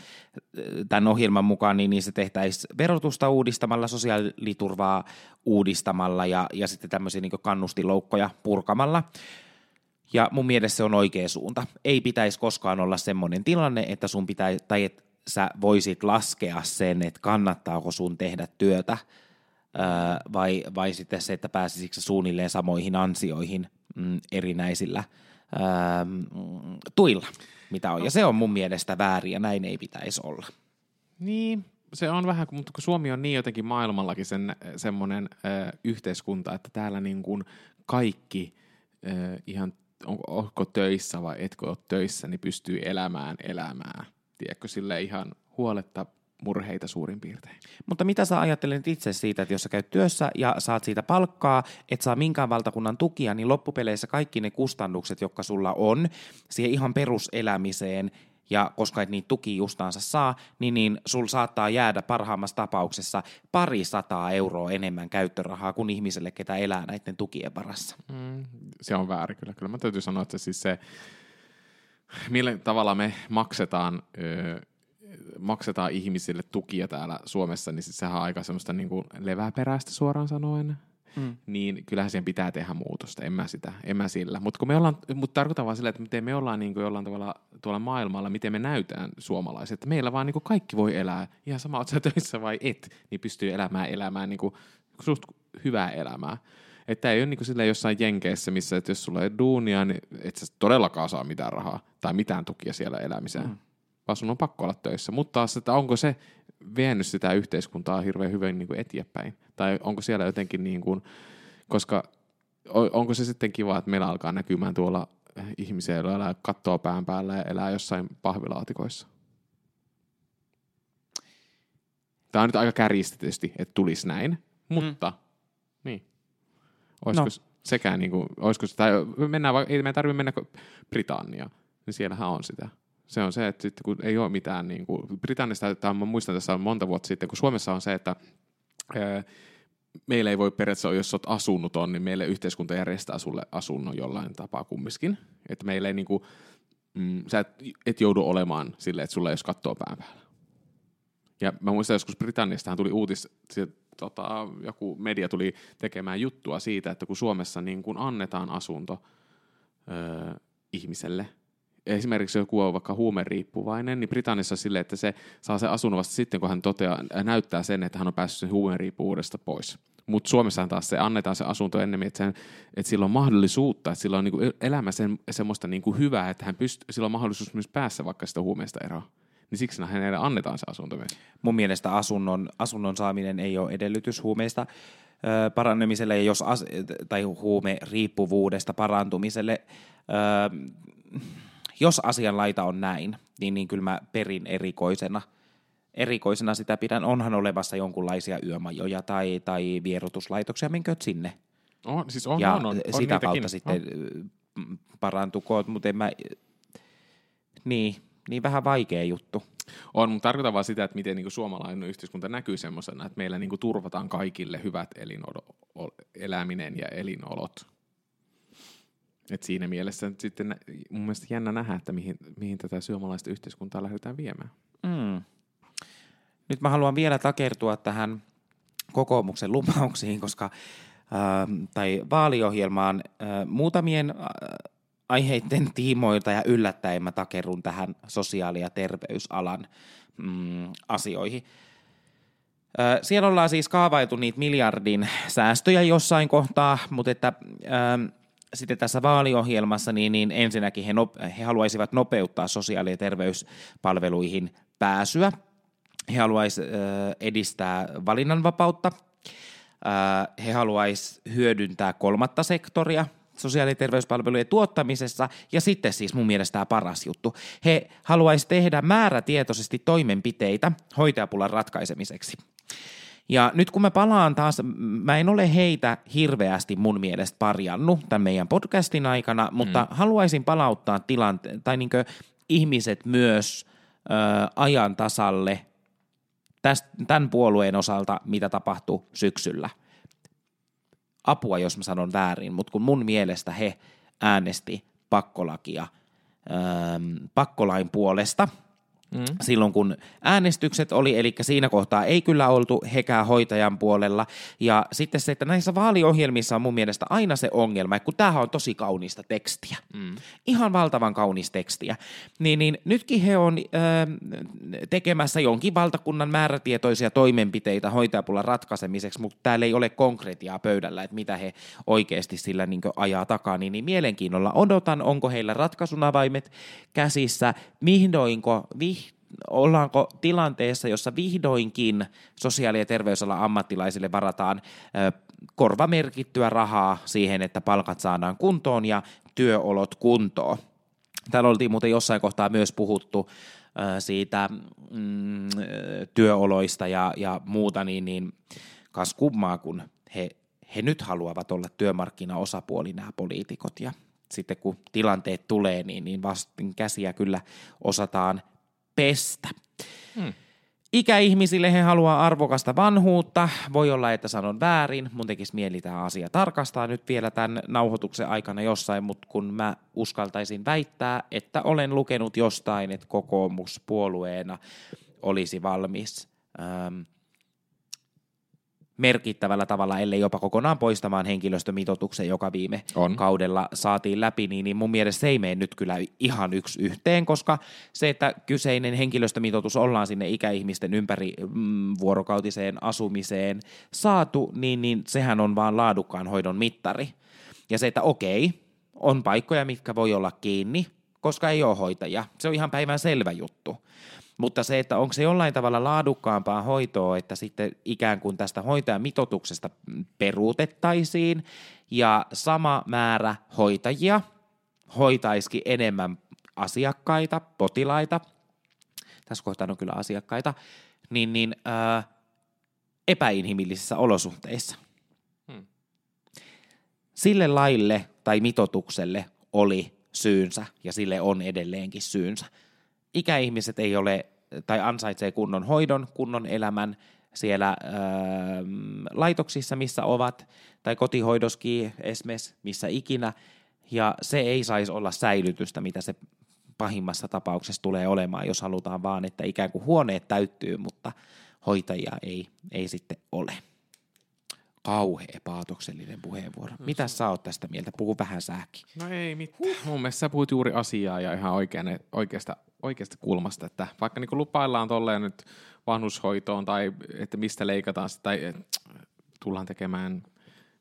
tämän ohjelman mukaan niin, niin se tehtäisiin verotusta uudistamalla, sosiaaliturvaa uudistamalla ja, ja sitten tämmöisiä niin kannustiloukkoja purkamalla. Ja mun mielestä se on oikea suunta. Ei pitäisi koskaan olla semmoinen tilanne, että sun pitää, tai että sä voisit laskea sen, että kannattaako sun tehdä työtä, vai, vai sitten se, että pääsisikö suunnilleen samoihin ansioihin mm, erinäisillä ää, tuilla. mitä on. Ja se on mun mielestä väärin ja näin ei pitäisi olla. Niin, se on vähän, mutta kun Suomi on niin jotenkin maailmallakin sen, semmoinen ö, yhteiskunta, että täällä niin kuin kaikki ö, ihan, onko, onko töissä vai etkö ole töissä, niin pystyy elämään elämää. Tiedätkö, sille ihan huoletta murheita suurin piirtein. Mutta mitä sä ajattelet itse siitä, että jos sä käyt työssä ja saat siitä palkkaa, et saa minkään valtakunnan tukia, niin loppupeleissä kaikki ne kustannukset, jotka sulla on siihen ihan peruselämiseen, ja koska et niitä tuki justaansa saa, niin, niin sul saattaa jäädä parhaimmassa tapauksessa pari sataa euroa enemmän käyttörahaa kuin ihmiselle, ketä elää näiden tukien varassa. Mm, se on väärin kyllä. Kyllä mä täytyy sanoa, että siis se, millä tavalla me maksetaan öö, maksetaan ihmisille tukia täällä Suomessa, niin sehän on aika semmoista niin kuin leväperäistä suoraan sanoen. Mm. Niin kyllähän siihen pitää tehdä muutosta, en mä sitä, en mä sillä. Mutta me ollaan, mutta tarkoitan vaan sillä, että miten me ollaan niin kuin jollain tavalla tuolla maailmalla, miten me näytään suomalaiset. Että meillä vaan niin kuin kaikki voi elää, ihan sama, oot töissä vai et, niin pystyy elämään elämään niin kuin susta hyvää elämää. Että ei ole niin sillä jossain jenkeissä, missä että jos sulla ei duunia, niin et sä todellakaan saa mitään rahaa tai mitään tukia siellä elämiseen. Mm vaan sun on pakko olla töissä. Mutta taas, että onko se vienyt sitä yhteiskuntaa hirveän hyvin niin kuin eteenpäin? Tai onko siellä jotenkin niin kuin, koska onko se sitten kiva, että meillä alkaa näkymään tuolla ihmisiä, joilla elää kattoa pään päällä ja elää jossain pahvilaatikoissa? Tämä on nyt aika kärjistetysti, että tulisi näin, mutta mm. niin. Olisiko no. sekään niin kuin, olisiko se, tai mennään, ei meidän tarvitse mennä Britanniaan, niin siellähän on sitä. Se on se, että sitten kun ei ole mitään, niin kuin, Britanniasta, tämä mä muistan tässä on monta vuotta sitten, kun Suomessa on se, että ää, meillä ei voi periaatteessa, jos olet asunnoton, niin meille yhteiskunta järjestää sulle asunnon jollain tapaa kumminkin. Että meillä ei niin kuin, mm, sä et, et joudu olemaan silleen, että sulla ei ole kattoa pään päällä. Ja mä muistan joskus Britanniastahan tuli uutis, se, tota, joku media tuli tekemään juttua siitä, että kun Suomessa niin kun annetaan asunto öö, ihmiselle – esimerkiksi joku on vaikka huumeriippuvainen, niin Britannissa sille, että se saa se asunnon vasta sitten, kun hän toteaa, näyttää sen, että hän on päässyt sen huumeriippuvuudesta pois. Mutta Suomessahan taas se annetaan se asunto ennemmin, että, sen, että sillä on mahdollisuutta, että sillä on niinku elämä sen, semmoista niinku hyvää, että hän pyst, sillä on mahdollisuus myös päässä vaikka sitä huumeesta eroon. Niin siksi hänelle annetaan se asunto myös. Mun mielestä asunnon, asunnon saaminen ei ole edellytys huumeista parannemiselle, ja jos as, tai huume riippuvuudesta parantumiselle. Öö, jos asianlaita on näin, niin, niin kyllä mä perin erikoisena, erikoisena sitä pidän. Onhan olevassa jonkunlaisia yömajoja tai, tai vierotuslaitoksia, minköt sinne. On, siis on, ja on, on, on sitä kautta on. sitten on. parantukoot, mutta en mä, niin, niin vähän vaikea juttu. On, mutta tarkoitan vaan sitä, että miten niin kuin suomalainen yhteiskunta näkyy semmoisena, että meillä niin kuin turvataan kaikille hyvät elinolo- eläminen ja elinolot. Et siinä mielessä sitten mun mielestä jännä nähdä, että mihin, mihin tätä suomalaista yhteiskuntaa lähdetään viemään. Mm. Nyt mä haluan vielä takertua tähän kokoomuksen lupauksiin, koska äh, tai vaaliohjelmaan äh, muutamien äh, aiheiden tiimoilta ja yllättäen mä takerun tähän sosiaali- ja terveysalan mm, asioihin. Äh, siellä ollaan siis kaavailtu niitä miljardin säästöjä jossain kohtaa, mutta että äh, sitten tässä vaaliohjelmassa, niin, niin ensinnäkin he, no, he haluaisivat nopeuttaa sosiaali- ja terveyspalveluihin pääsyä. He haluaisivat äh, edistää valinnanvapautta. Äh, he haluaisivat hyödyntää kolmatta sektoria sosiaali- ja terveyspalvelujen tuottamisessa. Ja sitten siis mun mielestä tämä paras juttu. He haluaisivat tehdä määrätietoisesti toimenpiteitä hoitajapulan ratkaisemiseksi. Ja nyt kun mä palaan taas, mä en ole heitä hirveästi mun mielestä parjannut tämän meidän podcastin aikana, mutta mm. haluaisin palauttaa tilanteen, tai niin ihmiset myös ö, ajan tasalle täst, tämän puolueen osalta, mitä tapahtui syksyllä. Apua, jos mä sanon väärin, mutta kun mun mielestä he äänesti pakkolakia, ö, pakkolain puolesta – mm. silloin, kun äänestykset oli, eli siinä kohtaa ei kyllä oltu hekään hoitajan puolella. Ja sitten se, että näissä vaaliohjelmissa on mun mielestä aina se ongelma, että kun tämähän on tosi kaunista tekstiä, mm. ihan valtavan kaunis tekstiä, niin, niin nytkin he on äh, tekemässä jonkin valtakunnan määrätietoisia toimenpiteitä hoitajapulan ratkaisemiseksi, mutta täällä ei ole konkretiaa pöydällä, että mitä he oikeasti sillä niin ajaa takaa, niin, niin mielenkiinnolla odotan, onko heillä ratkaisunavaimet käsissä, vihdoinko, vih, ollaanko tilanteessa, jossa vihdoinkin sosiaali- ja terveysalan ammattilaisille varataan korvamerkittyä rahaa siihen, että palkat saadaan kuntoon ja työolot kuntoon. Täällä oltiin muuten jossain kohtaa myös puhuttu siitä mm, työoloista ja, ja muuta, niin, niin kas kummaa, kun he, he nyt haluavat olla työmarkkinaosapuoli nämä poliitikot ja sitten kun tilanteet tulee, niin, niin vastin käsiä kyllä osataan pestä. Hmm. Ikäihmisille he haluaa arvokasta vanhuutta. Voi olla, että sanon väärin. Mun tekisi mieli tämä asia tarkastaa nyt vielä tämän nauhoituksen aikana jossain, mutta kun mä uskaltaisin väittää, että olen lukenut jostain, että kokoomus puolueena olisi valmis ähm, merkittävällä tavalla, ellei jopa kokonaan poistamaan henkilöstömitoituksen, joka viime On. kaudella saatiin läpi, niin, niin mun mielestä se ei mene nyt kyllä ihan yksi yhteen, koska se, että kyseinen henkilöstömitoitus ollaan sinne ikäihmisten ympäri mm, vuorokautiseen asumiseen saatu, niin, niin sehän on vaan laadukkaan hoidon mittari. Ja se, että okei, on paikkoja, mitkä voi olla kiinni, koska ei ole hoitajia. Se on ihan päivän selvä juttu. Mutta se, että onko se jollain tavalla laadukkaampaa hoitoa, että sitten ikään kuin tästä hoitajamitoituksesta peruutettaisiin ja sama määrä hoitajia hoitaisikin enemmän asiakkaita, potilaita, tässä kohtaa on kyllä asiakkaita, niin, niin ää, epäinhimillisissä olosuhteissa. Hmm. Sille laille tai mitotukselle oli syynsä ja sille on edelleenkin syynsä ikäihmiset ei ole tai ansaitsee kunnon hoidon, kunnon elämän siellä ö, laitoksissa, missä ovat, tai kotihoidoskin esimerkiksi, missä ikinä, ja se ei saisi olla säilytystä, mitä se pahimmassa tapauksessa tulee olemaan, jos halutaan vaan, että ikään kuin huoneet täyttyy, mutta hoitajia ei, ei sitten ole. Kauhea paatoksellinen puheenvuoro. No Mitä sä oot tästä mieltä? Puhu vähän sähkin. No ei mitään. Mun mielestä sä puhut juuri asiaa ja ihan oikein, oikeasta oikeasta kulmasta, että vaikka niin lupaillaan tolleen nyt vanhushoitoon tai että mistä leikataan tai tullaan tekemään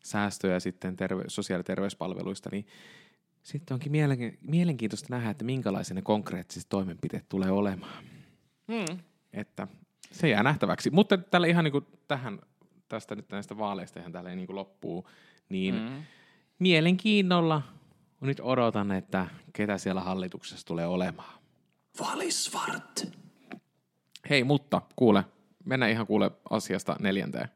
säästöjä sitten terve- sosiaali- ja terveyspalveluista, niin sitten onkin mielenkiintoista nähdä, että minkälaisia ne konkreettiset toimenpiteet tulee olemaan. Hmm. Että se jää nähtäväksi. Mutta tällä ihan niin kuin tähän, tästä nyt näistä vaaleista ihan tällä niin kuin loppuu, niin hmm. mielenkiinnolla nyt odotan, että ketä siellä hallituksessa tulee olemaan. Valisvart. Hei, mutta kuule, mennään ihan kuule asiasta neljänteen.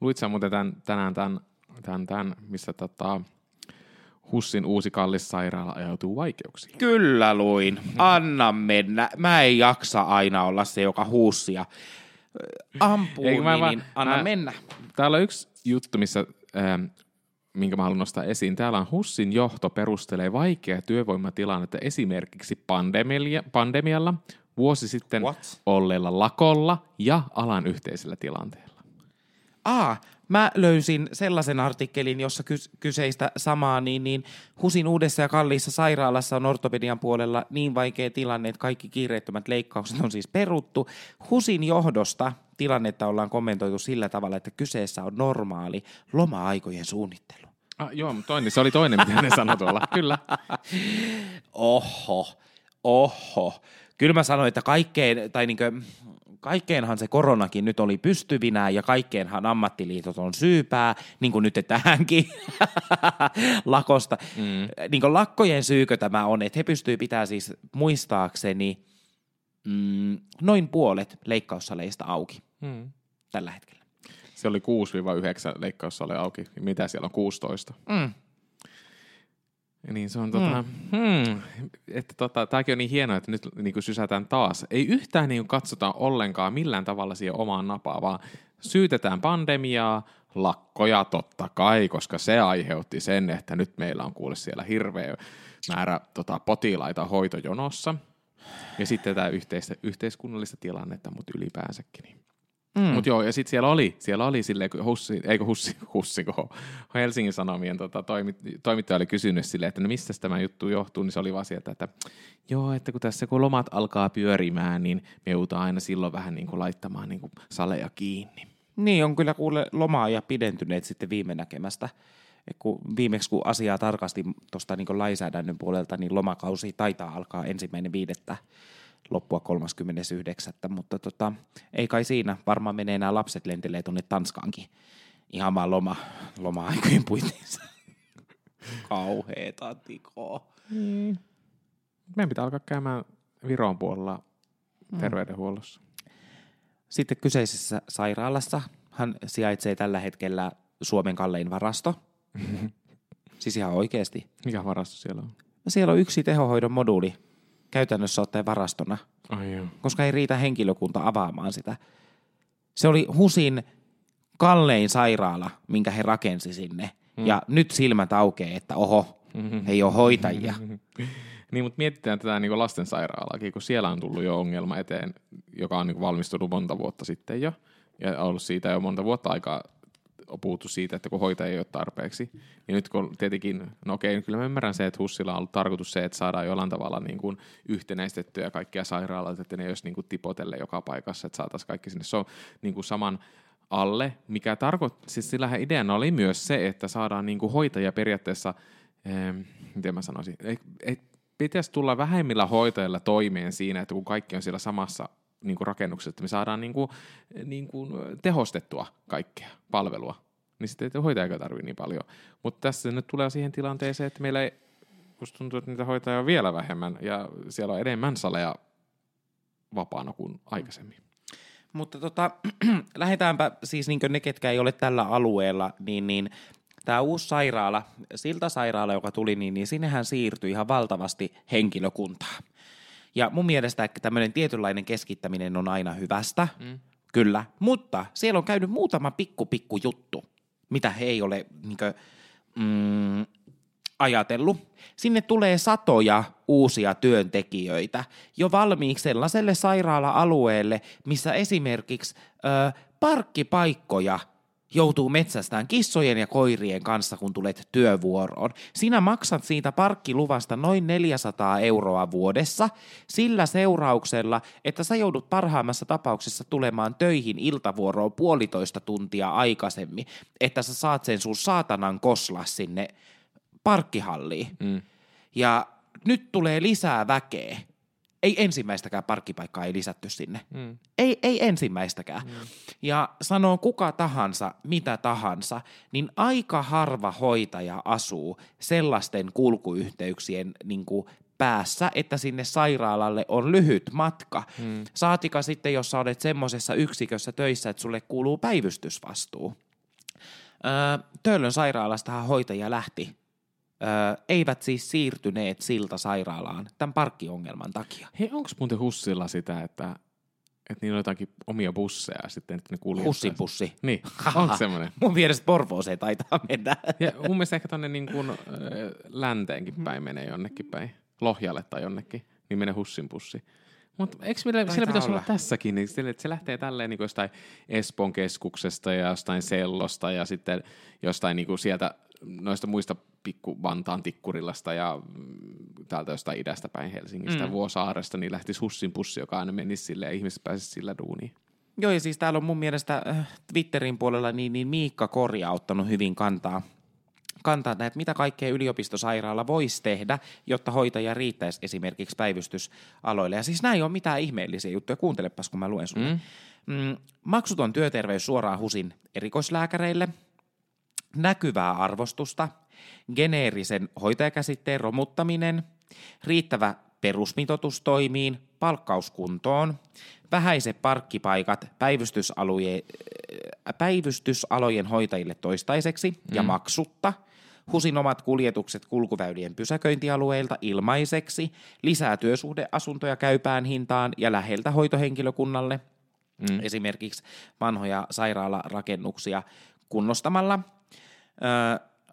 Luit sä muuten tämän, tänään tämän, tämän, tämän missä tota, Hussin uusi kallis sairaala ajautuu vaikeuksiin. Kyllä luin. Anna mennä. Mä en jaksa aina olla se, joka huussia ampuu, Eikö mä niin, vaan, anna mä, mennä. Täällä on yksi juttu, missä ähm, minkä mä haluan nostaa esiin. Täällä on Hussin johto perustelee vaikeaa työvoimatilannetta esimerkiksi pandemia, pandemialla, vuosi sitten What? olleella lakolla ja alan yhteisellä tilanteella. Ah, mä löysin sellaisen artikkelin, jossa kyseistä samaa, niin, niin Husin uudessa ja kalliissa sairaalassa on ortopedian puolella niin vaikea tilanne, että kaikki kiireettömät leikkaukset on siis peruttu. Husin johdosta tilannetta ollaan kommentoitu sillä tavalla, että kyseessä on normaali loma-aikojen suunnittelu. Ah, joo, toinen, se oli toinen, mitä ne sanoi tuolla, kyllä. Oho, oho. Kyllä mä sanoin, että kaikkein, tai niinkö, kaikkeenhan se koronakin nyt oli pystyvinä ja kaikkeenhan ammattiliitot on syypää, niin kuin nyt tähänkin lakosta. Mm. Niin kuin lakkojen syykö tämä on, että he pystyy pitää siis muistaakseni mm, noin puolet leikkaussaleista auki mm. tällä hetkellä. Se oli 6-9 leikkaussale auki. Mitä siellä on 16? Mm. Niin se on tota, mm. hmm, että tota, tämäkin on niin hienoa, että nyt niin kuin sysätään taas. Ei yhtään niin kuin katsota ollenkaan millään tavalla siihen omaan napaa, vaan syytetään pandemiaa, lakkoja totta kai, koska se aiheutti sen, että nyt meillä on kuule siellä hirveä määrä tota, potilaita hoitojonossa. Ja sitten tätä yhteistä, yhteiskunnallista tilannetta, mutta ylipäänsäkin. Niin. Mm. Mutta joo, ja sitten siellä oli, siellä oli silleen, kun Hussi, eikö Hussi, Hussi kun Helsingin Sanomien tota, toimit, toimittaja oli kysynyt silleen, että no mistä tämä juttu johtuu, niin se oli vaan sieltä, että joo, että kun tässä kun lomat alkaa pyörimään, niin me joudutaan aina silloin vähän niin kuin laittamaan niin kuin saleja kiinni. Niin, on kyllä kuule lomaa ja pidentyneet sitten viime näkemästä. Kun viimeksi kun asiaa tarkasti tuosta niin lainsäädännön puolelta, niin lomakausi taitaa alkaa ensimmäinen viidettä loppua 39. Mutta tota, ei kai siinä. Varmaan menee nämä lapset lentelee tuonne Tanskaankin. Ihan vaan loma, loma-aikojen puitteissa. Kauheeta tikoa. Mm. Meidän pitää alkaa käymään Viron puolella mm. terveydenhuollossa. Sitten kyseisessä sairaalassa hän sijaitsee tällä hetkellä Suomen kallein varasto. siis ihan oikeasti. Mikä varasto siellä on? No siellä on yksi tehohoidon moduuli käytännössä ottaen varastona, Ai joo. koska ei riitä henkilökunta avaamaan sitä. Se oli Husin kallein sairaala, minkä he rakensi sinne. Mm. Ja nyt silmät aukeaa, että oho, mm-hmm. ei ole hoitajia. Niin, mutta mietitään tätä niin lastensairaalaakin, kun siellä on tullut jo ongelma eteen, joka on niin valmistunut monta vuotta sitten jo, ja ollut siitä jo monta vuotta aikaa puhuttu siitä, että kun hoitaja ei ole tarpeeksi. Ja nyt kun tietenkin, no okei, kyllä mä ymmärrän se, että HUSilla on ollut tarkoitus se, että saadaan jollain tavalla niin kuin yhtenäistettyä kaikkia sairaaloita, että ne olisi niin kuin tipotelle joka paikassa, että saataisiin kaikki sinne. Se on niin kuin saman alle, mikä tarkoittaa, siis sillähän ideana oli myös se, että saadaan niin kuin hoitajia periaatteessa, ee, miten mä sanoisin, ei, ei, pitäisi tulla vähemmillä hoitajilla toimeen siinä, että kun kaikki on siellä samassa niin kuin rakennuksessa, että me saadaan niin kuin, niin kuin tehostettua kaikkea palvelua, niin sitten ei hoitajakaan tarvitse niin paljon. Mutta tässä nyt tulee siihen tilanteeseen, että meillä ei, musta tuntuu, että niitä hoitajia on vielä vähemmän ja siellä on enemmän saleja vapaana kuin aikaisemmin. Mutta tota, lähdetäänpä siis niin ne, ketkä ei ole tällä alueella, niin, niin tämä uusi sairaala, siltä sairaala, joka tuli, niin, niin sinnehän siirtyi ihan valtavasti henkilökuntaa. Ja mun mielestä että tämmöinen tietynlainen keskittäminen on aina hyvästä, mm. kyllä, mutta siellä on käynyt muutama pikku pikku juttu, mitä he ei ole niinkö, mm, ajatellut. Sinne tulee satoja uusia työntekijöitä jo valmiiksi sellaiselle sairaala-alueelle, missä esimerkiksi ö, parkkipaikkoja – joutuu metsästään kissojen ja koirien kanssa, kun tulet työvuoroon. Sinä maksat siitä parkkiluvasta noin 400 euroa vuodessa sillä seurauksella, että sä joudut parhaimmassa tapauksessa tulemaan töihin iltavuoroon puolitoista tuntia aikaisemmin, että sä saat sen sun saatanan kosla sinne parkkihalliin. Mm. Ja nyt tulee lisää väkeä ei ensimmäistäkään parkkipaikkaa ei lisätty sinne. Mm. Ei, ei ensimmäistäkään. Mm. Ja sanoo kuka tahansa, mitä tahansa, niin aika harva hoitaja asuu sellaisten kulkuyhteyksien niin kuin päässä, että sinne sairaalalle on lyhyt matka. Mm. Saatika sitten, jos sä olet semmoisessa yksikössä töissä, että sulle kuuluu päivystysvastuu. Öö, Töölön sairaalastahan hoitaja lähti ö, eivät siis siirtyneet siltä sairaalaan tämän parkkiongelman takia. Hei, onko muuten Hussilla sitä, että, että niillä on jotakin omia busseja sitten, että ne kuljettaa? Hussin bussi. Niin, onko semmoinen? Mun mielestä Porvooseen taitaa mennä. Ja mun mielestä ehkä tonne niin kuin, äh, länteenkin päin menee jonnekin päin, Lohjalle tai jonnekin, niin menee Hussin bussi. Mutta eikö meillä, siellä pitäisi olla. olla tässäkin, niin sille, että se lähtee tälleen niin jostain Espoon keskuksesta ja jostain Sellosta ja sitten jostain niin sieltä noista muista pikku Vantaan tikkurilasta ja mm, täältä jostain idästä päin Helsingistä, mm. Vuosaaresta, niin lähtisi Hussin pussi, joka aina menisi sille ja ihmiset pääsisi sillä duuniin. Joo, ja siis täällä on mun mielestä äh, Twitterin puolella niin, niin Miikka Korja ottanut hyvin kantaa kantaa, että mitä kaikkea yliopistosairaala voisi tehdä, jotta hoitaja riittäisi esimerkiksi päivystysaloille. Ja siis näin ei ole mitään ihmeellisiä juttuja. Kuuntelepas, kun mä luen sulle. Mm. Mm, maksuton työterveys suoraan HUSin erikoislääkäreille, näkyvää arvostusta, geneerisen hoitajakäsitteen romuttaminen, riittävä perusmitoitus toimiin, palkkauskuntoon, vähäiset parkkipaikat päivystysalojen, päivystysalojen hoitajille toistaiseksi mm. ja maksutta, HUSin omat kuljetukset kulkuväylien pysäköintialueilta ilmaiseksi, lisää työsuhdeasuntoja käypään hintaan ja läheltä hoitohenkilökunnalle, mm. esimerkiksi vanhoja sairaalarakennuksia kunnostamalla –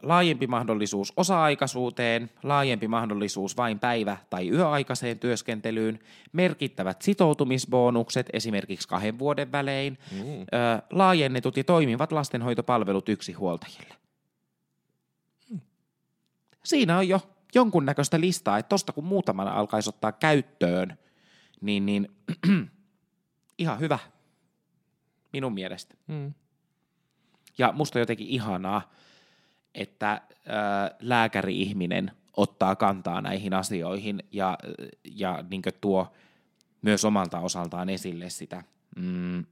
laajempi mahdollisuus osa-aikaisuuteen, laajempi mahdollisuus vain päivä- tai yöaikaiseen työskentelyyn, merkittävät sitoutumisbonukset esimerkiksi kahden vuoden välein, mm. ö, laajennetut ja toimivat lastenhoitopalvelut yksinhuoltajille. Siinä on jo jonkunnäköistä listaa, että tosta kun muutaman alkaisi ottaa käyttöön, niin, niin ihan hyvä minun mielestä. Mm. Ja musta on jotenkin ihanaa, että äh, lääkäri-ihminen ottaa kantaa näihin asioihin ja, ja niin tuo myös omalta osaltaan esille sitä mm,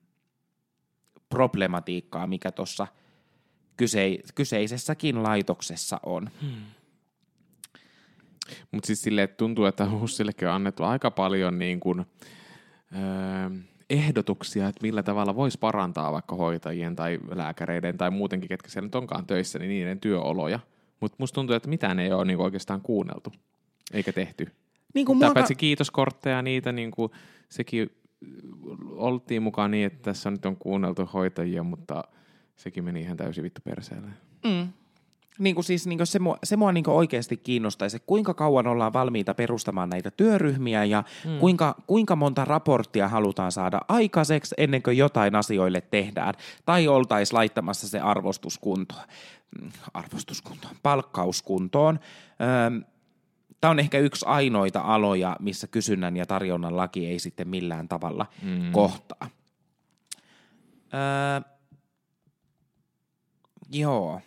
problematiikkaa, mikä tuossa kyse, kyseisessäkin laitoksessa on. Hmm. Mutta siis silleen, tuntuu, että HUSillekin on annettu aika paljon niin kuin, öö, ehdotuksia, että millä tavalla voisi parantaa vaikka hoitajien tai lääkäreiden tai muutenkin, ketkä siellä nyt onkaan töissä, niin niiden työoloja. Mutta musta tuntuu, että mitään ei ole niin oikeastaan kuunneltu eikä tehty. Niin kuin paitsi kiitoskortteja, niitä niin kuin, sekin oltiin mukaan niin, että tässä nyt on kuunneltu hoitajia, mutta sekin meni ihan täysin vittu perseelle. Mm niin kuin siis, niin kuin se mua, se mua niin kuin oikeasti kiinnostaisi, kuinka kauan ollaan valmiita perustamaan näitä työryhmiä ja mm. kuinka, kuinka monta raporttia halutaan saada aikaiseksi ennen kuin jotain asioille tehdään. Tai oltaisiin laittamassa se arvostuskuntoon, mm, arvostuskuntoon, palkkauskuntoon. Tämä on ehkä yksi ainoita aloja, missä kysynnän ja tarjonnan laki ei sitten millään tavalla mm. kohtaa. Öö, joo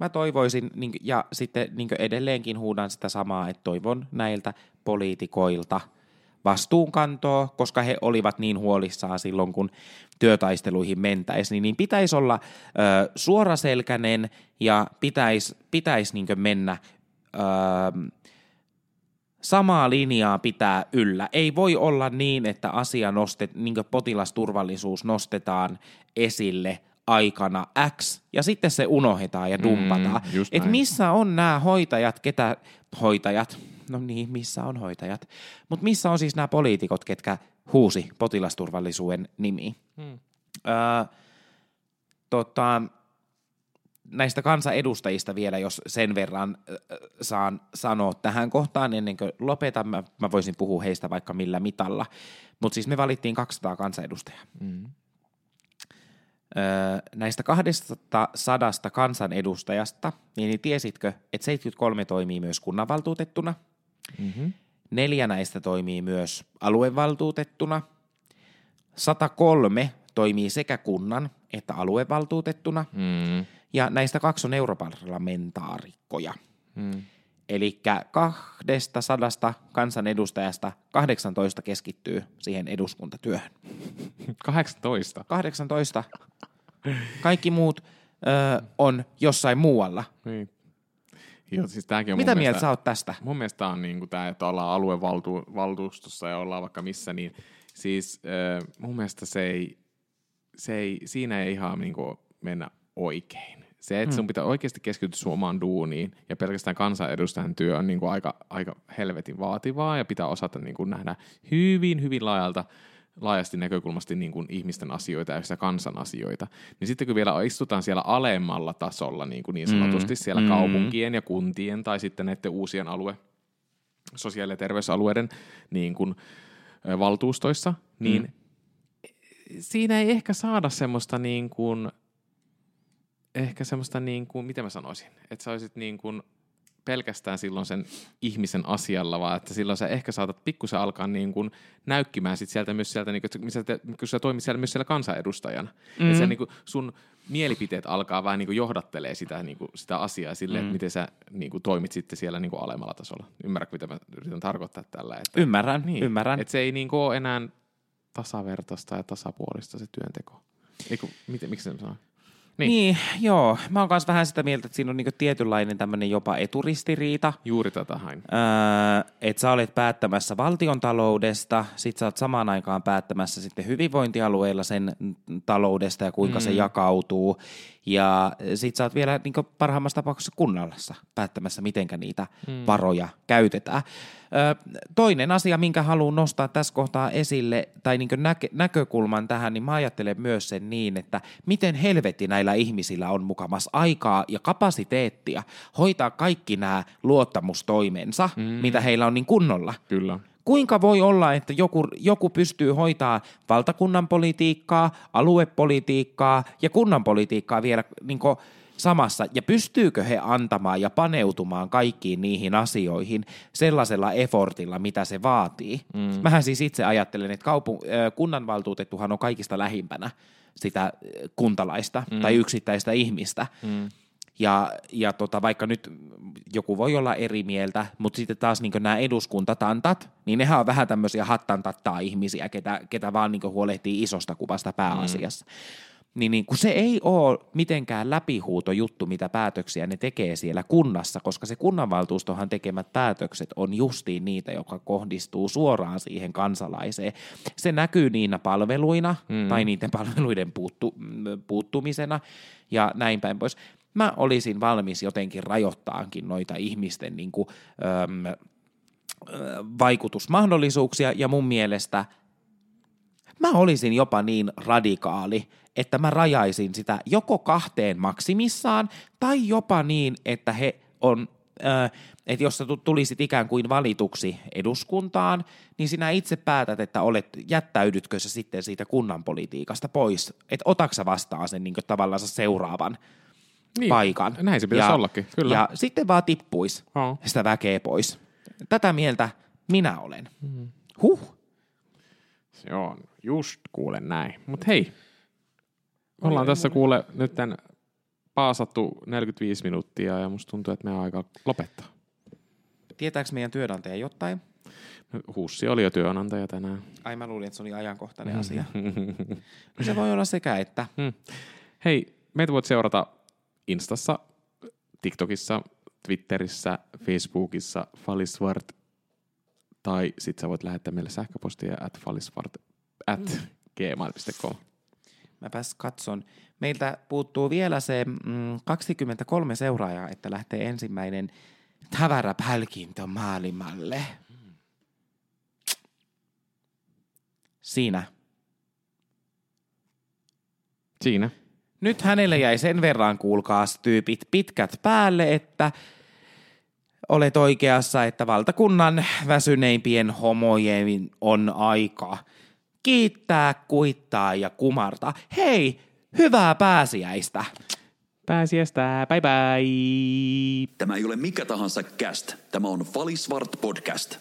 mä toivoisin, niin, ja sitten niin edelleenkin huudan sitä samaa, että toivon näiltä poliitikoilta vastuunkantoa, koska he olivat niin huolissaan silloin, kun työtaisteluihin mentäisiin, niin pitäisi olla ö, suoraselkäinen ja pitäisi, pitäisi niin mennä ö, samaa linjaa pitää yllä. Ei voi olla niin, että asia nostet, niin potilasturvallisuus nostetaan esille aikana X, ja sitten se unohdetaan ja dumpataan. Mm, että missä on nämä hoitajat, ketä hoitajat, no niin, missä on hoitajat, mutta missä on siis nämä poliitikot, ketkä huusi potilasturvallisuuden nimi. Hmm. Öö, tota, näistä kansanedustajista vielä, jos sen verran äh, saan sanoa tähän kohtaan ennen kuin lopetan. Mä, mä voisin puhua heistä vaikka millä mitalla. Mutta siis me valittiin 200 kansanedustajaa. Mm näistä 200 kansanedustajasta, niin tiesitkö, että 73 toimii myös kunnanvaltuutettuna, mm-hmm. neljä näistä toimii myös aluevaltuutettuna, 103 toimii sekä kunnan että aluevaltuutettuna, mm. ja näistä kaksi on europarlamentaarikkoja. Mm. Eli 200 kansanedustajasta 18 keskittyy siihen eduskuntatyöhön. 18? 18. Kaikki muut ö, on jossain muualla. Niin. Joo, siis on Mitä mieltä mielestä, sä oot tästä? Mun mielestä on niin tämä, että ollaan aluevaltuustossa ja ollaan vaikka missä, niin siis äh, mun mielestä se ei, se ei, siinä ei ihan niin kuin mennä oikein. Se, että mm. sun pitää oikeasti keskittyä sun omaan duuniin ja pelkästään kansanedustajan työ on niin kuin aika, aika helvetin vaativaa ja pitää osata niin kuin nähdä hyvin, hyvin laajalta laajasti näkökulmasti niin kuin ihmisten asioita ja sitä kansan asioita, niin sitten kun vielä istutaan siellä alemmalla tasolla niin, kuin niin sanotusti mm. siellä mm. kaupunkien ja kuntien tai sitten näiden uusien alue, sosiaali- ja terveysalueiden niin kuin, valtuustoissa, niin mm. siinä ei ehkä saada semmoista niin kuin, ehkä semmoista niin kuin, miten mä sanoisin, että sä olisit niin kuin pelkästään silloin sen ihmisen asialla, vaan että silloin sä ehkä saatat pikkusen alkaa niin kuin näykkimään sit sieltä myös sieltä, niin kuin, missä te, kun sä toimit siellä myös siellä kansanedustajana. Mm-hmm. Että niin kuin sun mielipiteet alkaa vähän niin kuin johdattelee sitä, niin kuin, sitä asiaa sille, mm-hmm. että miten sä niin kuin toimit sitten siellä niin kuin alemmalla tasolla. Ymmärrätkö, mitä mä yritän tarkoittaa tällä? Että, ymmärrän, niin, ymmärrän. Että se ei niin kuin ole enää tasavertaista ja tasapuolista se työnteko. Eiku, miten, miksi se sanoo? Niin. niin, joo. Mä oon kanssa vähän sitä mieltä, että siinä on niinku tietynlainen tämmöinen jopa eturistiriita. Juuri tätä hain. Öö, että sä olet päättämässä valtion taloudesta, sit sä oot samaan aikaan päättämässä sitten hyvinvointialueilla sen taloudesta ja kuinka mm. se jakautuu. Ja sit sä oot vielä niinku parhaimmassa tapauksessa kunnallassa päättämässä, mitenkä niitä mm. varoja käytetään. toinen asia, minkä haluan nostaa tässä kohtaa esille, tai niin näkö, näkökulman tähän, niin mä ajattelen myös sen niin, että miten helvetti näillä ihmisillä on mukamas aikaa ja kapasiteettia hoitaa kaikki nämä luottamustoimensa, mm. mitä heillä on niin kunnolla. Kyllä. Kuinka voi olla, että joku, joku pystyy hoitaa valtakunnan politiikkaa, aluepolitiikkaa ja kunnan politiikkaa vielä niin samassa, ja pystyykö he antamaan ja paneutumaan kaikkiin niihin asioihin sellaisella effortilla, mitä se vaatii. Mm. Mähän siis itse ajattelen, että kaupu- kunnanvaltuutettuhan on kaikista lähimpänä sitä kuntalaista mm. tai yksittäistä ihmistä. Mm. Ja, ja tota, vaikka nyt joku voi olla eri mieltä, mutta sitten taas niin nämä eduskuntatantat, niin nehän on vähän tämmöisiä hattantattaa ihmisiä, ketä, ketä vaan niin huolehtii isosta kuvasta pääasiassa. Mm niin, niin kun se ei ole mitenkään läpihuuto juttu, mitä päätöksiä ne tekee siellä kunnassa, koska se kunnanvaltuustohan tekemät päätökset on justiin niitä, joka kohdistuu suoraan siihen kansalaiseen. Se näkyy niinä palveluina mm. tai niiden palveluiden puuttu, puuttumisena ja näin päin pois. Mä olisin valmis jotenkin rajoittaankin noita ihmisten niin kuin, äm, vaikutusmahdollisuuksia ja mun mielestä mä olisin jopa niin radikaali, että mä rajaisin sitä joko kahteen maksimissaan tai jopa niin, että he on, että jos sä tulisit ikään kuin valituksi eduskuntaan, niin sinä itse päätät, että olet, jättäydytkö sä sitten siitä kunnan politiikasta pois, että otaksa vastaan sen niin tavallaan seuraavan niin, paikan. Näin se pitäisi ja, ollakin, kyllä. Ja sitten vaan tippuisi oh. sitä väkeä pois. Tätä mieltä minä olen. Mm. Huh. Se on just kuulen näin. Mutta hei, ollaan tässä kuule nyt tämän paasattu 45 minuuttia ja musta tuntuu, että meidän aika lopettaa. Tietääkö meidän työnantaja jotain? Hussi oli jo työnantaja tänään. Ai mä luulin, että se oli ajankohtainen asia. se voi olla sekä että. Hmm. Hei, meitä voit seurata Instassa, TikTokissa, Twitterissä, Facebookissa, Faliswart, tai sit sä voit lähettää meille sähköpostia at faliswart at gmail.com. Mäpäs katson. Meiltä puuttuu vielä se mm, 23 seuraajaa, että lähtee ensimmäinen tavarapälkintö maailmalle. Siinä. Siinä. Nyt hänelle jäi sen verran, kuulkaas tyypit, pitkät päälle, että olet oikeassa, että valtakunnan väsyneimpien homojen on aika kiittää, kuittaa ja kumarta. Hei, hyvää pääsiäistä! Pääsiäistä, bye bye! Tämä ei ole mikä tahansa cast. Tämä on Falisvart podcast.